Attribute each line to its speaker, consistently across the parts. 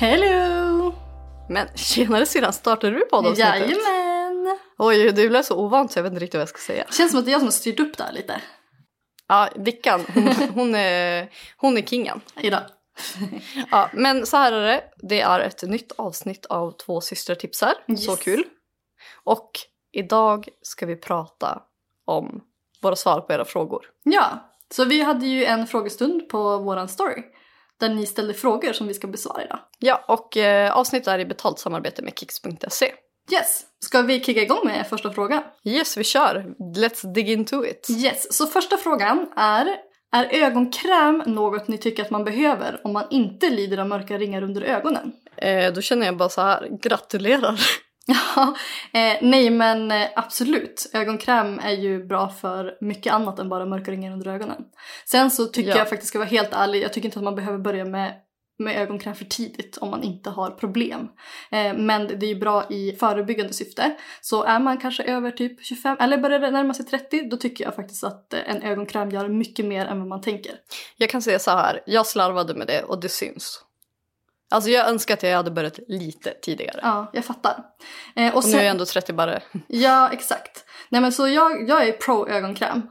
Speaker 1: Hello!
Speaker 2: Men tjenare syrran, startade du poddavsnittet?
Speaker 1: Jajamän!
Speaker 2: Oj, det blev så ovant så jag vet inte riktigt vad jag ska säga.
Speaker 1: Känns som att det är jag som har styrt upp det här lite.
Speaker 2: Ja, Vickan, hon, hon, är, hon är kingen.
Speaker 1: Idag.
Speaker 2: Ja, men så här är det, det är ett nytt avsnitt av Två systrar tipsar.
Speaker 1: Yes.
Speaker 2: Så kul. Och idag ska vi prata om våra svar på era frågor.
Speaker 1: Ja, så vi hade ju en frågestund på våran story. Där ni ställde frågor som vi ska besvara idag.
Speaker 2: Ja, och eh, avsnittet är i betalt samarbete med Kicks.se.
Speaker 1: Yes! Ska vi kicka igång med första frågan?
Speaker 2: Yes, vi kör! Let's dig into it.
Speaker 1: Yes, så första frågan är Är ögonkräm något ni tycker att man behöver om man inte lider av mörka ringar under ögonen?
Speaker 2: Eh, då känner jag bara så här, gratulerar.
Speaker 1: Ja, eh, nej men eh, absolut. Ögonkräm är ju bra för mycket annat än bara mörka ringar under ögonen. Sen så tycker
Speaker 2: Ja.
Speaker 1: jag faktiskt, ska vara helt ärlig, jag tycker inte att man behöver börja med, med ögonkräm för tidigt om man inte har problem. Eh, men det är ju bra i förebyggande syfte. Så är man kanske över typ 25 eller börjar närma sig 30 då tycker jag faktiskt att eh, en ögonkräm gör mycket mer än vad man tänker.
Speaker 2: Jag kan säga så här, jag slarvade med det och det syns. Alltså jag önskar att jag hade börjat lite tidigare.
Speaker 1: Ja, jag fattar. Eh, och
Speaker 2: Och nu är jag ändå 30 bara.
Speaker 1: Ja, exakt. Nej men så jag, jag är pro ögonkräm.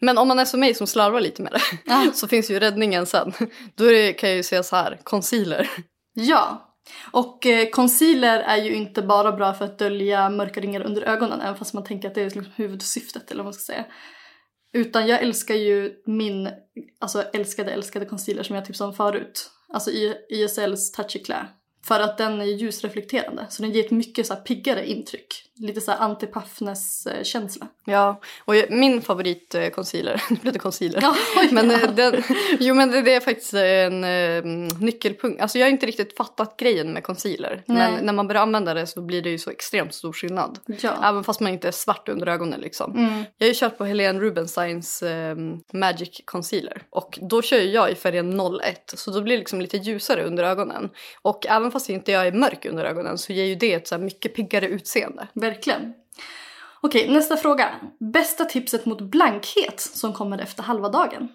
Speaker 2: Men om man är som mig som slarvar lite med det
Speaker 1: Ja.
Speaker 2: så finns ju räddningen sen. Då det, kan jag ju säga så här, concealer.
Speaker 1: Ja. Och eh, concealer är ju inte bara bra för att dölja mörka ringar under ögonen, även fast man tänker att det är liksom huvudsyftet eller vad man ska säga. Utan jag älskar ju min, alltså älskade älskade concealer som jag tipsade om förut. Alltså ISLs YSLs Touchy Clay. För att den är ljusreflekterande, så den ger ett mycket så här piggare intryck. Lite så här anti-puffness-känsla.
Speaker 2: Ja, och jag- min favorit eh, concealer, nu blev det concealer.
Speaker 1: Ja,
Speaker 2: Men,
Speaker 1: ja.
Speaker 2: eh, den, jo men det, det är faktiskt en eh, nyckelpunkt. Alltså jag har inte riktigt fattat grejen med concealer.
Speaker 1: Nej.
Speaker 2: Men när man börjar använda det så blir det ju så extremt stor skillnad.
Speaker 1: ja.
Speaker 2: Även fast man inte är svart under ögonen liksom.
Speaker 1: Mm.
Speaker 2: Jag har ju kört på Helene Rubinsteins eh, Magic Concealer. Och då kör jag i färgen 01. Så då blir det liksom lite ljusare under ögonen. Och även fast inte jag är mörk under ögonen så ger ju det ett så mycket piggare utseende.
Speaker 1: Verkligen. Okej, nästa fråga. Bästa tipset mot blankhet som kommer efter halva dagen?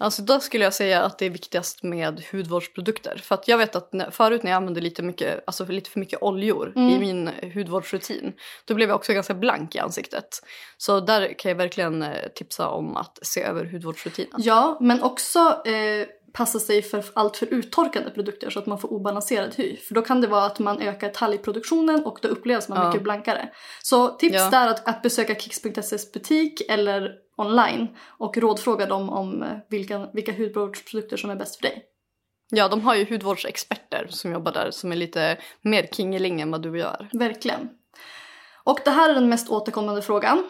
Speaker 2: Alltså då skulle jag säga att det är viktigast med hudvårdsprodukter. För att jag vet att när, förut när jag använde lite, mycket, alltså lite för mycket oljor
Speaker 1: Mm.
Speaker 2: i min hudvårdsrutin. Då blev jag också ganska blank i ansiktet. Så där kan jag verkligen eh, tipsa om att se över hudvårdsrutinen.
Speaker 1: Ja, men också eh, passa sig för allt för uttorkande produkter så att man får obalanserad hy. För då kan det vara att man ökar talgproduktionen och då upplevs man
Speaker 2: Ja.
Speaker 1: mycket blankare. Så tips
Speaker 2: Ja.
Speaker 1: där att, att besöka Kicks.ses butik eller online och rådfråga dem om eh, vilka, vilka hudvårdsprodukter som är bäst för dig.
Speaker 2: Ja, de har ju hudvårdsexperter som jobbar där som är lite mer kingeling än vad du gör.
Speaker 1: Verkligen. Och det här är den mest återkommande frågan.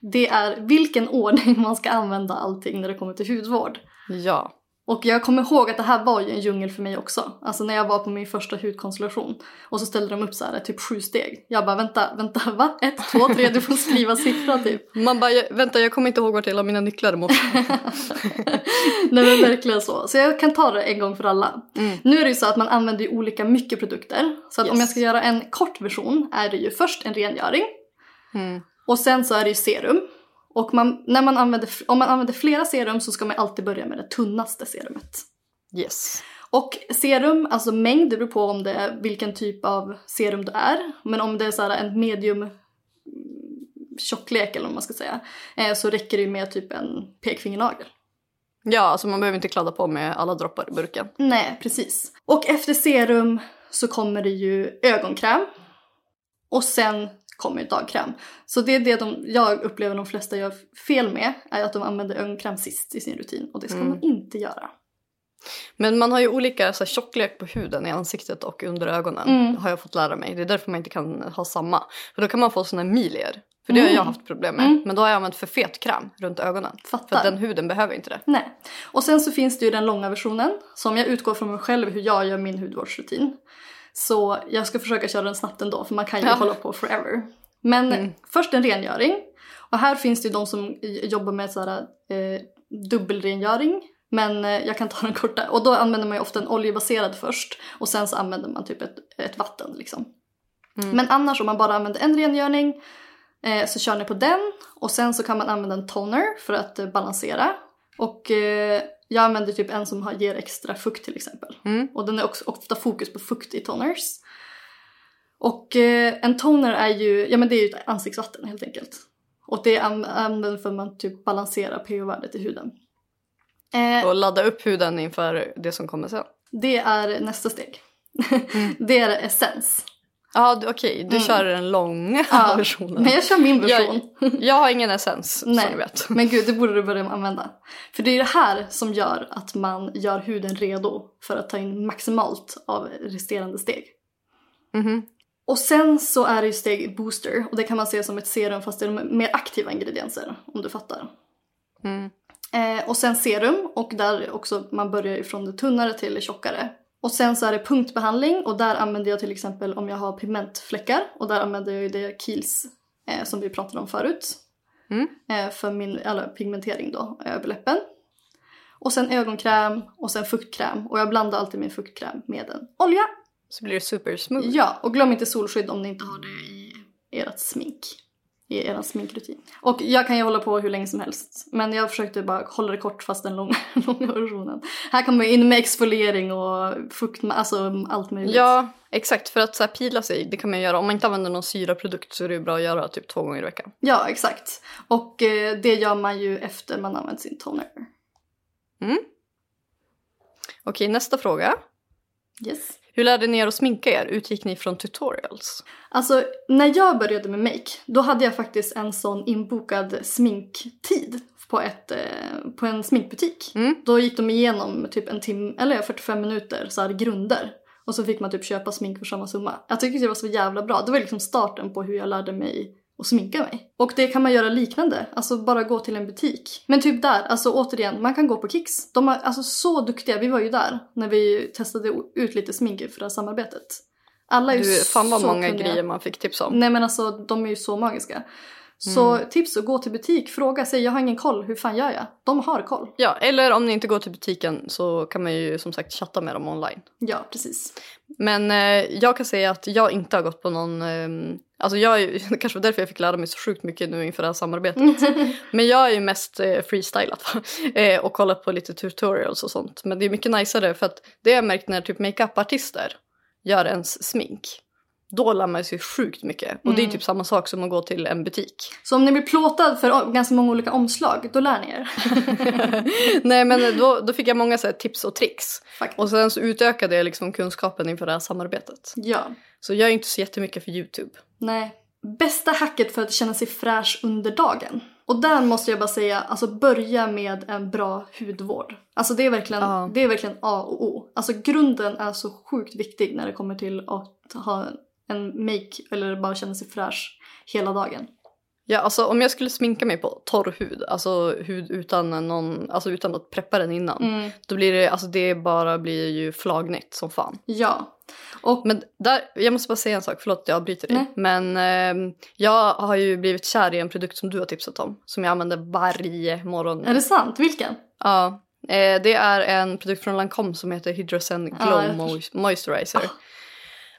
Speaker 1: Det är vilken ordning man ska använda allting när det kommer till hudvård.
Speaker 2: Ja.
Speaker 1: Och jag kommer ihåg att det här var ju en djungel för mig också. Alltså när jag var på min första hudkonstellation. Och så ställde de upp så här typ sju steg. Jag bara vänta, vänta, va? Ett, två, tre, du får skriva siffra typ.
Speaker 2: Man bara, vänta jag kommer inte ihåg vart jag la mina nycklar i morse.
Speaker 1: Nej men verkligen så. Så jag kan ta det en gång för alla.
Speaker 2: Mm.
Speaker 1: Nu är det ju så att man använder ju olika mycket produkter. Så att om
Speaker 2: Yes.
Speaker 1: jag ska göra en kort version är det ju först en rengöring.
Speaker 2: Mm.
Speaker 1: Och sen så är det ju serum. Och man, när man använder, om man använder flera serum så ska man alltid börja med det tunnaste serumet.
Speaker 2: Yes.
Speaker 1: Och serum, alltså mängd, det beror på om det är vilken typ av serum det är. Men om det är så här en medium mm, tjocklek eller vad man ska säga. Eh, så räcker det ju med typ en pekfingernagel.
Speaker 2: Ja, alltså man behöver inte kladda på med alla droppar i burken.
Speaker 1: Nej, precis. Och efter serum så kommer det ju ögonkräm. Och sen kommer dagkräm. Så det är det de, jag upplever de flesta gör fel med. Är att de använder ögonkräm sist i sin rutin. Och det ska
Speaker 2: Mm.
Speaker 1: man inte göra.
Speaker 2: Men man har ju olika så här, tjocklek på huden i ansiktet och under ögonen.
Speaker 1: Mm.
Speaker 2: Har jag fått lära mig. Det är därför man inte kan ha samma. För då kan man få såna här milier. För det har
Speaker 1: Mm.
Speaker 2: jag haft problem med.
Speaker 1: Mm.
Speaker 2: Men då har jag använt för fet kräm runt ögonen. För
Speaker 1: Fattar.
Speaker 2: att den huden behöver inte det.
Speaker 1: Nej. Och sen så finns det ju den långa versionen som jag utgår från mig själv hur jag gör min hudvårdsrutin. Så jag ska försöka köra den snabbt ändå för man kan ju
Speaker 2: Ja.
Speaker 1: hålla på forever. Men
Speaker 2: Mm.
Speaker 1: först en rengöring. Och här finns det ju de som jobbar med så här, eh, dubbelrengöring. Men eh, jag kan ta den korta. Och då använder man ju ofta en oljebaserad först. Och sen så använder man typ ett, ett vatten liksom.
Speaker 2: Mm.
Speaker 1: Men annars om man bara använder en rengöring eh, så kör ni på den. Och sen så kan man använda en toner för att eh, balansera. Och eh, Jag använder typ en som ger extra fukt till exempel.
Speaker 2: Mm.
Speaker 1: Och den är också ofta fokus på fukt i toners. Och eh, en toner är ju, ja men det är ju ett ansiktsvatten helt enkelt. Och det an- använder för att man typ balanserar pH-värdet i huden. Eh,
Speaker 2: Och ladda upp huden inför det som kommer sen.
Speaker 1: det är nästa steg.
Speaker 2: Mm.
Speaker 1: det är essens.
Speaker 2: Ja, okej. Du
Speaker 1: Mm.
Speaker 2: kör den långa
Speaker 1: Ja,
Speaker 2: versionen.
Speaker 1: Men jag kör min version.
Speaker 2: Jag har ingen essens, som
Speaker 1: Nej.
Speaker 2: du vet.
Speaker 1: Men gud, det borde du börja använda. För det är det här som gör att man gör huden redo för att ta in maximalt av resterande steg.
Speaker 2: Mhm.
Speaker 1: Och sen så är det ju steg booster och det kan man se som ett serum fast det är mer aktiva ingredienser om du fattar.
Speaker 2: Mm.
Speaker 1: Eh, och sen serum och där också man börjar ifrån det tunnare till det tjockare. Och sen så är det punktbehandling och där använder jag till exempel om jag har pigmentfläckar och där använder jag ju det Kiehl's eh, som vi pratade om förut.
Speaker 2: Mm.
Speaker 1: Eh, för min eller, pigmentering då, över läppen. Och sen ögonkräm och sen fuktkräm och jag blandar alltid min fuktkräm med en olja.
Speaker 2: Så blir det super smooth.
Speaker 1: Ja, och glöm inte solskydd om ni inte har det i ert smink. I er sminkrutin. Och jag kan ju hålla på hur länge som helst. Men jag försökte bara hålla det kort fast den långa, långa versionen. Här kommer jag in med exfoliering och fukt, alltså allt möjligt.
Speaker 2: Ja, exakt. För att så här, pila sig, det kan man göra. Om man inte använder någon syraprodukt så är det bra att göra typ två gånger i veckan.
Speaker 1: Ja, exakt. Och eh, det gör man ju efter man använt sin toner.
Speaker 2: Okej, nästa fråga.
Speaker 1: Yes.
Speaker 2: Hur lärde ni er att sminka er? Utgick ni från tutorials?
Speaker 1: Alltså, när jag började med make, då hade jag faktiskt en sån inbokad sminktid på, ett, eh, på en sminkbutik.
Speaker 2: Mm.
Speaker 1: Då gick de igenom typ en timme, eller ja, 45 minuter, så här grunder. Och så fick man typ köpa smink för samma summa. Jag tyckte det var så jävla bra. Det var liksom starten på hur jag lärde mig att sminka mig. Och det kan man göra liknande, alltså bara gå till en butik. Men typ där, alltså återigen, man kan gå på Kicks. De är alltså så duktiga, vi var ju där när vi testade ut lite smink för det här samarbetet. Alla är ju
Speaker 2: Du, fan vad
Speaker 1: så
Speaker 2: många
Speaker 1: kunniga.
Speaker 2: grejer man fick tips om.
Speaker 1: Nej men alltså de är ju så magiska. Så
Speaker 2: Mm.
Speaker 1: tips att gå till butik, fråga, säg jag har ingen koll, hur fan gör jag? De har koll.
Speaker 2: Ja, eller om ni inte går till butiken så kan man ju som sagt chatta med dem online.
Speaker 1: Ja, precis.
Speaker 2: Men eh, jag kan säga att jag inte har gått på någon... Eh, alltså jag är, det kanske var därför jag fick lära mig så sjukt mycket nu inför det här samarbetet. Men jag är ju mest eh, freestylat eh, och kollat på lite tutorials och sånt. Men det är mycket najsare för att det har jag märkt när typ makeupartister gör ens smink. Då lär man sig sjukt mycket. Och det är
Speaker 1: Mm.
Speaker 2: typ samma sak som att gå till en butik.
Speaker 1: Så om ni blir plåtad för ganska många olika omslag, då lär ni er.
Speaker 2: Nej men då, då fick jag många så här, tips och tricks.
Speaker 1: Faktiskt.
Speaker 2: Och sen så utökade jag liksom kunskapen inför det här samarbetet.
Speaker 1: Ja.
Speaker 2: Så jag är inte så jättemycket för YouTube.
Speaker 1: Nej. Bästa hacket för att känna sig fräsch under dagen. Och där måste jag bara säga, alltså börja med en bra hudvård. Alltså det är verkligen,
Speaker 2: Ja.
Speaker 1: det är verkligen A och O. Alltså grunden är så sjukt viktig när det kommer till att ha en make eller bara känna sig fräsch hela dagen.
Speaker 2: Ja, alltså om jag skulle sminka mig på torr hud, alltså hud utan någon, alltså utan att preppa den innan.
Speaker 1: Mm.
Speaker 2: Då blir det, alltså det bara blir ju flagnigt som fan.
Speaker 1: Ja. Och
Speaker 2: Men där, jag måste bara säga en sak, förlåt jag avbryter dig.
Speaker 1: Nej.
Speaker 2: Men eh, jag har ju blivit kär i en produkt som du har tipsat om. Som jag använder varje morgon.
Speaker 1: är det sant? Vilken?
Speaker 2: Ja, eh, det är en produkt från Lancome som heter Hydrosen
Speaker 1: Ja,
Speaker 2: Glow Mois- Moisturizer.
Speaker 1: Ah.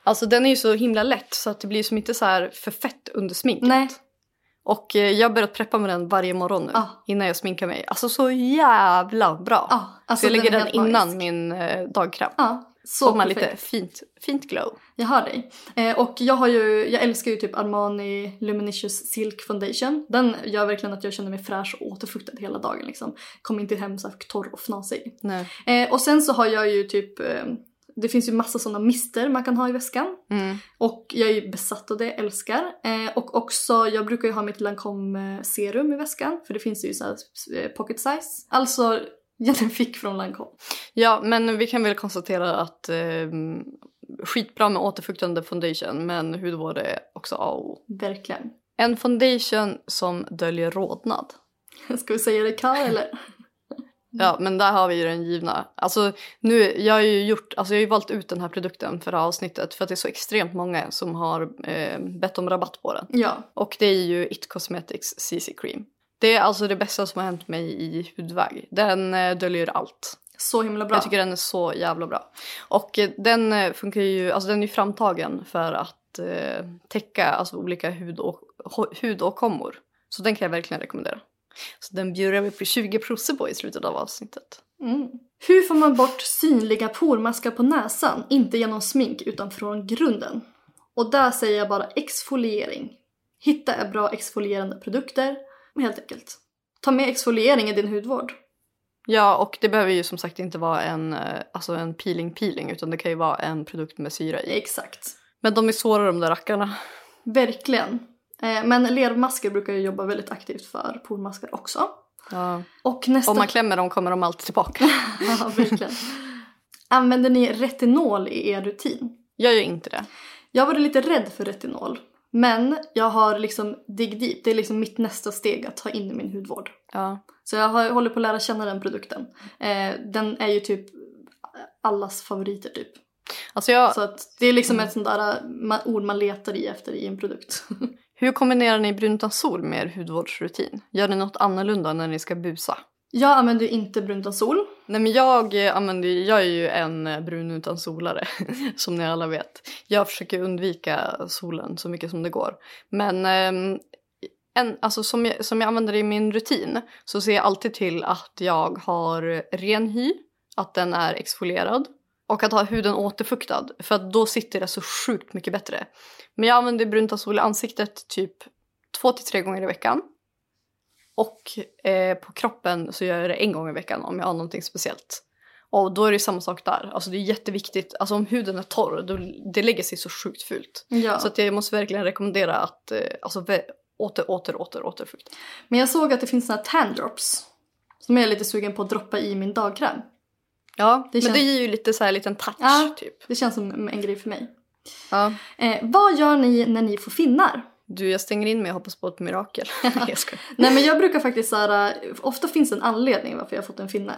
Speaker 2: Alltså den är ju så himla lätt så att det blir som inte så här för fett under sminket.
Speaker 1: Nej.
Speaker 2: Och eh, jag har börjat preppa med den varje morgon nu
Speaker 1: Ah.
Speaker 2: innan jag sminkar mig. Alltså så jävla bra.
Speaker 1: Ja, alltså
Speaker 2: så jag lägger
Speaker 1: är
Speaker 2: den
Speaker 1: helt
Speaker 2: innan
Speaker 1: magisk.
Speaker 2: min eh, dagkräm.
Speaker 1: Ja,
Speaker 2: Så
Speaker 1: så
Speaker 2: man
Speaker 1: perfekt.
Speaker 2: lite fint, fint glow.
Speaker 1: Jag hör dig. Eh, och jag har ju, jag älskar ju typ Armani Luminicious Silk Foundation. Den gör verkligen att jag känner mig fräsch och återfuktad hela dagen liksom. Kommer inte hem så här torr och fnasig.
Speaker 2: Nej.
Speaker 1: Eh, och sen så har jag ju typ, eh, det finns ju massa sådana mister man kan ha i väskan.
Speaker 2: Mm.
Speaker 1: Och jag är ju besatt av det, älskar. Eh, och också, jag brukar ju ha mitt Lancome serum i väskan. För det finns ju så här eh, pocket size. Alltså, jag fick från Lancome.
Speaker 2: Ja, men vi kan väl konstatera att eh, skitbra med återfuktande foundation men hudvård är också A och O.
Speaker 1: Verkligen.
Speaker 2: En foundation som döljer rodnad.
Speaker 1: Ska vi säga det i kör eller?
Speaker 2: Ja, men där har vi ju den givna. Alltså, nu, jag har ju gjort, alltså jag har ju valt ut den här produkten för det här avsnittet för att det är så extremt många som har eh, bett om rabatt på den.
Speaker 1: Ja.
Speaker 2: Och det är ju It Cosmetics CC Cream. Det är alltså det bästa som har hänt mig i hudväg. Den eh, döljer allt.
Speaker 1: Så himla bra.
Speaker 2: Jag tycker den är så jävla bra. Och eh, den eh, funkar ju, alltså den är ju framtagen för att eh, täcka alltså, olika hud och, hudåkommor. Så den kan jag verkligen rekommendera. Så den bjuder vi på 20 på i slutet av avsnittet.
Speaker 1: Mm. Hur får man bort synliga pormaskar på näsan? Inte genom smink utan från grunden. Och där säger jag bara exfoliering. Hitta bra exfolierande produkter. Helt enkelt. Ta med exfoliering i din hudvård.
Speaker 2: Ja, och det behöver ju som sagt inte vara en, eh, alltså en peeling peeling utan det kan ju vara en produkt med syra i.
Speaker 1: Exakt.
Speaker 2: Men de är svåra de där rackarna.
Speaker 1: Verkligen. Eh, Men lermasker brukar ju jobba väldigt aktivt för pormaskar också.
Speaker 2: Ja.
Speaker 1: Och nästa...
Speaker 2: Om man klämmer dem kommer de alltid tillbaka.
Speaker 1: ja, verkligen. Använder ni retinol i er rutin?
Speaker 2: Jag gör inte det.
Speaker 1: Jag var lite rädd för retinol. Men jag har liksom dig deep. Det är liksom mitt nästa steg att ta in i min hudvård.
Speaker 2: Ja.
Speaker 1: Så jag har, håller på att lära känna den produkten. Eh, den är ju typ allas favoriter typ.
Speaker 2: Alltså jag,
Speaker 1: Så det är liksom ett sånt där eh, ord man letar i efter i en produkt.
Speaker 2: hur kombinerar ni brunt utan sol med er hudvårdsrutin? Gör ni något annorlunda när ni ska busa?
Speaker 1: jag använder ju inte brunt av sol.
Speaker 2: Nej men jag eh, använder jag är ju en eh, brun utan solare som ni alla vet. Jag försöker undvika solen så mycket som det går. Men ehm, en, alltså som, jag, som jag använder i min rutin så ser jag alltid till att jag har ren hy, att den är exfolierad och att ha huden återfuktad för att då sitter det så sjukt mycket bättre. Men jag använder brunt sol i ansiktet typ två till tre gånger i veckan. Och eh, på kroppen så gör jag det en gång i veckan om jag har någonting speciellt. Och då är det samma sak där. Alltså det är jätteviktigt. Alltså om huden är torr, då, det lägger sig så sjukt fult.
Speaker 1: Ja.
Speaker 2: Så att jag måste verkligen rekommendera att eh, alltså, åter, åter, åter, återfukta.
Speaker 1: Men jag såg att det finns såna här tan drops. Som jag är lite sugen på att droppa i min dagkräm.
Speaker 2: Ja,
Speaker 1: Det
Speaker 2: men
Speaker 1: känns-
Speaker 2: det ger ju lite så här liten touch
Speaker 1: Ja.
Speaker 2: typ.
Speaker 1: Det känns som en grej för mig.
Speaker 2: Ja.
Speaker 1: Eh, vad gör ni när ni får finnar?
Speaker 2: Du, jag stänger in mig och hoppas på ett mirakel. Nej, jag skojar.
Speaker 1: Nej men jag brukar faktiskt såhär, ofta finns det en anledning varför jag har fått en finne.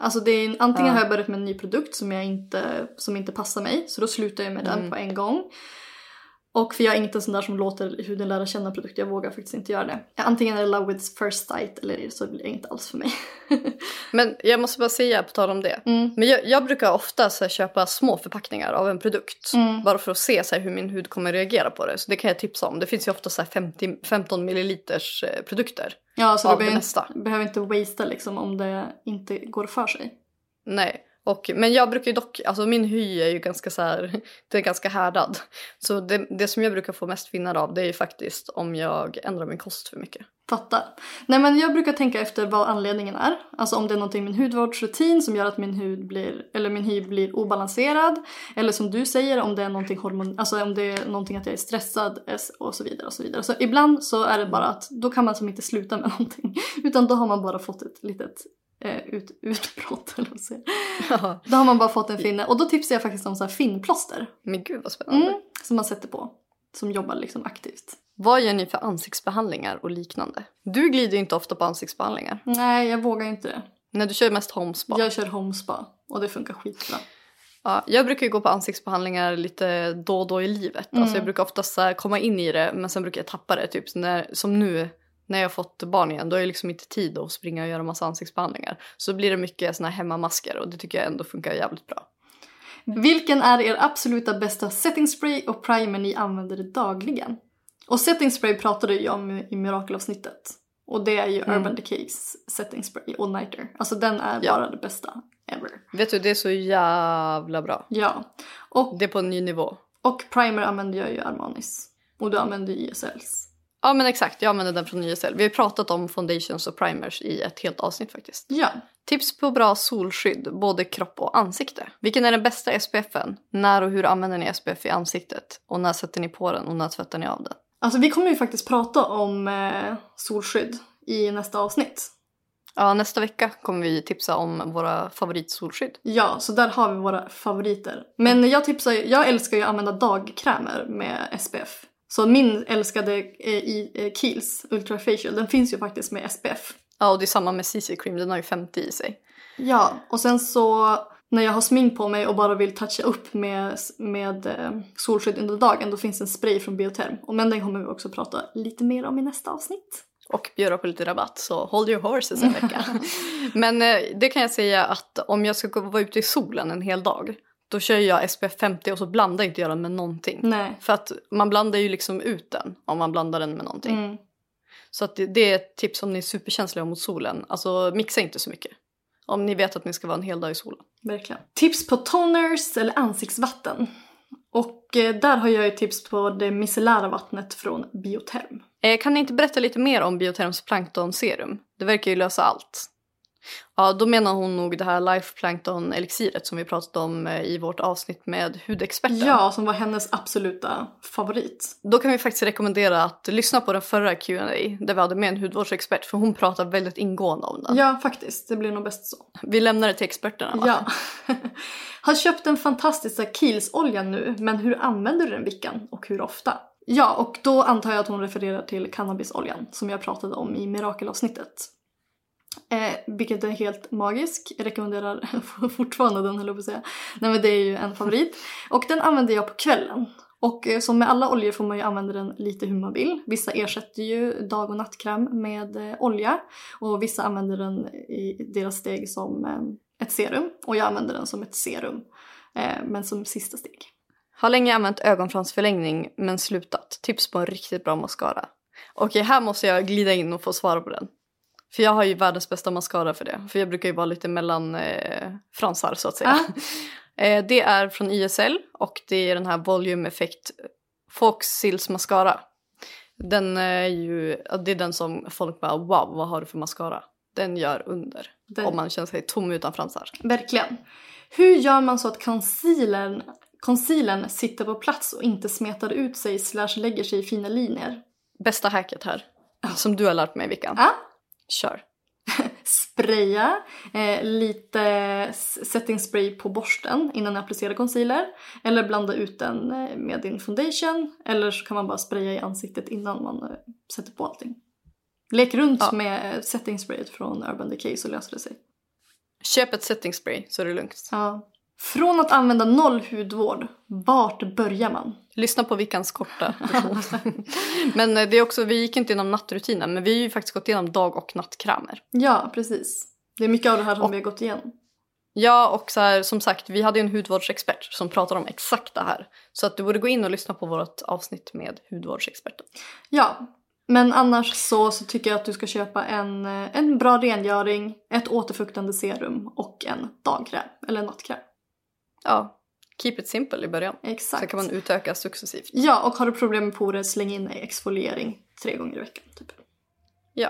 Speaker 1: Alltså det är, en- antingen
Speaker 2: Ja.
Speaker 1: har jag börjat med en ny produkt som, jag inte, som inte passar mig, så då slutar jag med den
Speaker 2: Mm.
Speaker 1: på en gång. Och för jag är inte en sån där som låter huden lära känna produkter, jag vågar faktiskt inte göra det. Antingen är det love with first sight eller så blir det inte alls för mig.
Speaker 2: Men jag måste bara säga på tal om det.
Speaker 1: Mm.
Speaker 2: Men jag, jag brukar ofta så här, köpa små förpackningar av en produkt.
Speaker 1: Mm.
Speaker 2: Bara för att se så här, hur min hud kommer reagera på det. Så det kan jag tipsa om. Det finns ju ofta så här 50, 15 milliliters eh, produkter.
Speaker 1: Ja, så du behöver, behöver inte wastea liksom om det inte går för sig.
Speaker 2: Nej. Och, men jag brukar ju dock, alltså min hy är ju ganska så här, den är ganska härdad. Så det, det som jag brukar få mest finnar av det är ju faktiskt om jag ändrar min kost för mycket.
Speaker 1: Fattar. Nej men jag brukar tänka efter vad anledningen är. Alltså om det är någonting i min hudvårdsrutin som gör att min hud blir, eller min hy blir obalanserad. Eller som du säger om det är någonting hormon, alltså om det är någonting att jag är stressad och så vidare och så vidare. Så ibland så är det bara att då kan man som inte sluta med någonting. Utan då har man bara fått ett litet eh, ut, utbrott eller vad säger. Då har man bara fått en finne. Och då tipsar jag faktiskt om så här finnplåster.
Speaker 2: Men gud vad spännande.
Speaker 1: Mm, som man sätter på. Som jobbar liksom aktivt.
Speaker 2: Vad gör ni för ansiktsbehandlingar och liknande? Du glider ju inte ofta på ansiktsbehandlingar.
Speaker 1: Nej, jag vågar inte det.
Speaker 2: Nej, du kör mest homespa.
Speaker 1: Jag kör homespa och det funkar skitbra.
Speaker 2: Ja, jag brukar ju gå på ansiktsbehandlingar lite då och då i livet.
Speaker 1: Mm.
Speaker 2: Alltså jag brukar oftast komma in i det men sen brukar jag tappa det. Typ när, som nu när jag fått barn igen. Då har jag liksom inte tid att springa och göra massa ansiktsbehandlingar. Så blir det mycket såna här hemmamasker och det tycker jag ändå funkar jävligt bra.
Speaker 1: Vilken är er absoluta bästa setting spray och primer ni använder dagligen? Och setting spray pratade jag om i mirakelavsnittet. Och det är ju
Speaker 2: Mm.
Speaker 1: Urban Decays setting spray och nighter. Alltså den är
Speaker 2: Ja.
Speaker 1: bara det bästa ever.
Speaker 2: Vet du, det är så jävla bra.
Speaker 1: Ja. Och,
Speaker 2: Det är på en ny nivå.
Speaker 1: och primer använder jag ju Armanis. Och du använder ju ISLs.
Speaker 2: Ja men exakt, jag använder den från YSL. Vi har pratat om foundations och primers i ett helt avsnitt faktiskt.
Speaker 1: Ja.
Speaker 2: Tips på bra solskydd, både kropp och ansikte. Vilken är den bästa SPFen? När och hur använder ni SPF i ansiktet? Och när sätter ni på den och när tvättar ni av den?
Speaker 1: Alltså vi kommer ju faktiskt prata om eh, solskydd i nästa avsnitt.
Speaker 2: Ja, nästa vecka kommer vi tipsa om våra favoritsolskydd.
Speaker 1: Ja, så där har vi våra favoriter. Men jag tipsar jag älskar ju att använda dagkrämer med SPF. Så min älskade eh, i eh, Kiehl's Ultra Facial, den finns ju faktiskt med SPF.
Speaker 2: Ja, och det är samma med CC Cream, den har ju 50 i sig.
Speaker 1: Ja, och sen så när jag har smink på mig och bara vill toucha upp med, med eh, solskydd under dagen då finns en spray från Bioterm. Och Men den kommer vi också prata lite mer om i nästa avsnitt.
Speaker 2: Och bjuda på lite rabatt, så hold your horses en vecka. Men det kan jag säga att om jag ska gå, vara ute i solen en hel dag, då kör jag SPF 50 och så blandar inte jag den med någonting.
Speaker 1: Nej.
Speaker 2: För att man blandar ju liksom ut den om man blandar den med någonting.
Speaker 1: Mm.
Speaker 2: Så att det, det är ett tips om ni är superkänsliga mot solen. Alltså mixa inte så mycket. Om ni vet att ni ska vara en hel dag i solen.
Speaker 1: Verkligen. Tips på toners eller ansiktsvatten. Och eh, där har jag ju tips på det micellära vattnet från Bioterm.
Speaker 2: Eh, kan ni inte berätta lite mer om Bioterms planktonserum? Det verkar ju lösa allt. Ja, då menar hon nog det här Life Plankton elixiret som vi pratade om eh, i vårt avsnitt med hudexperten.
Speaker 1: Ja, som var hennes absoluta favorit.
Speaker 2: Då kan vi faktiskt rekommendera att lyssna på den förra Q&A där vi hade med en hudvårdsexpert för hon pratar väldigt ingående om den.
Speaker 1: Ja, faktiskt. Det blir nog bäst så.
Speaker 2: Vi lämnar det till experterna va?
Speaker 1: Ja. Har köpt den fantastiska Kiehl's-oljan nu, men hur använder du den Vickan och hur ofta? Ja, och då antar jag att hon refererar till cannabisoljan som jag pratade om i mirakelavsnittet. Eh, vilket är helt magisk. Jag rekommenderar fortfarande den höll jag på att säga. Nej men det är ju en favorit. Och den använder jag på kvällen. Och eh, som med alla oljor får man ju använda den lite hur man vill. Vissa ersätter ju dag och nattkräm med eh, olja. Och vissa använder den i deras steg som eh, ett serum. Och jag använder den som ett serum. Eh, men som sista steg.
Speaker 2: Har länge använt ögonfransförlängning men slutat. Tips på en riktigt bra mascara. Okej, här måste jag glida in och få svara på den. För jag har ju världens bästa mascara för det. För jag brukar ju vara lite mellan eh, fransar så att säga.
Speaker 1: Ah.
Speaker 2: eh, det är från YSL och det är den här Volume Effect Fox Sills Mascara. Den är ju, det är den som folk bara wow vad har du för mascara? Den gör under.
Speaker 1: Den-
Speaker 2: Om man känner sig tom utan fransar.
Speaker 1: Verkligen. Hur gör man så att concealern, concealern sitter på plats och inte smetar ut sig slash lägger sig i fina linjer?
Speaker 2: Bästa hacket här. Som du har lärt mig Vickan.
Speaker 1: Ah.
Speaker 2: Kör.
Speaker 1: Spraya eh, lite setting spray på borsten innan jag applicerar concealer. Eller blanda ut den eh, med din foundation. Eller så kan man bara spraya i ansiktet innan man eh, sätter på allting. Lek runt
Speaker 2: Ja.
Speaker 1: med eh, setting sprayet från Urban Decay så löser det sig.
Speaker 2: Köp ett setting spray så är det lugnt.
Speaker 1: Ja. Från att använda noll hudvård, vart börjar man?
Speaker 2: Lyssna på Vickans korta. Men eh, det är också, vi gick inte igenom nattrutinen men vi har ju faktiskt gått igenom dag och nattkrämer.
Speaker 1: Ja, precis. Det är mycket av det här som
Speaker 2: Och-
Speaker 1: vi har gått igenom.
Speaker 2: Ja och så här, som sagt vi hade ju en hudvårdsexpert som pratade om exakt det här. Så att du borde gå in och lyssna på vårt avsnitt med hudvårdsexperten.
Speaker 1: Ja, men annars så, så tycker jag att du ska köpa en, eh, en bra rengöring, ett återfuktande serum och en dagkräm, eller nattkräm.
Speaker 2: Ja, keep it simple i början.
Speaker 1: Exakt.
Speaker 2: Sen kan man utöka successivt.
Speaker 1: Ja, och har du problem med porer, släng in i exfoliering tre gånger i veckan. Typ.
Speaker 2: Ja.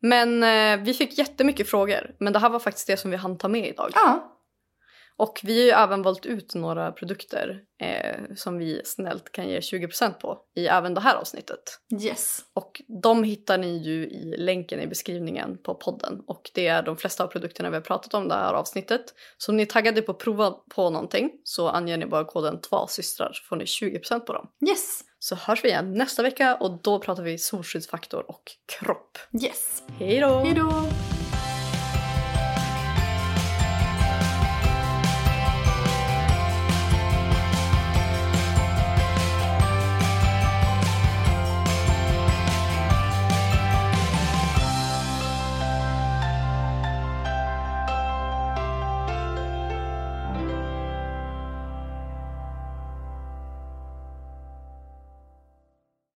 Speaker 2: Men eh, vi fick jättemycket frågor. Men det här var faktiskt det som vi hann ta med idag.
Speaker 1: Ja,
Speaker 2: Och vi har ju även valt ut några produkter eh, som vi snällt kan ge 20% på i även det här avsnittet.
Speaker 1: yes.
Speaker 2: Och de hittar ni ju i länken i beskrivningen på podden. Och det är de flesta av produkterna vi har pratat om det här avsnittet. Så om ni är taggade på att prova på någonting så anger ni bara koden TVASystrar så får ni 20% på dem.
Speaker 1: Yes.
Speaker 2: Så hörs vi igen nästa vecka och då pratar vi solskyddsfaktor och kropp.
Speaker 1: Yes.
Speaker 2: Hej då!
Speaker 1: Hej då!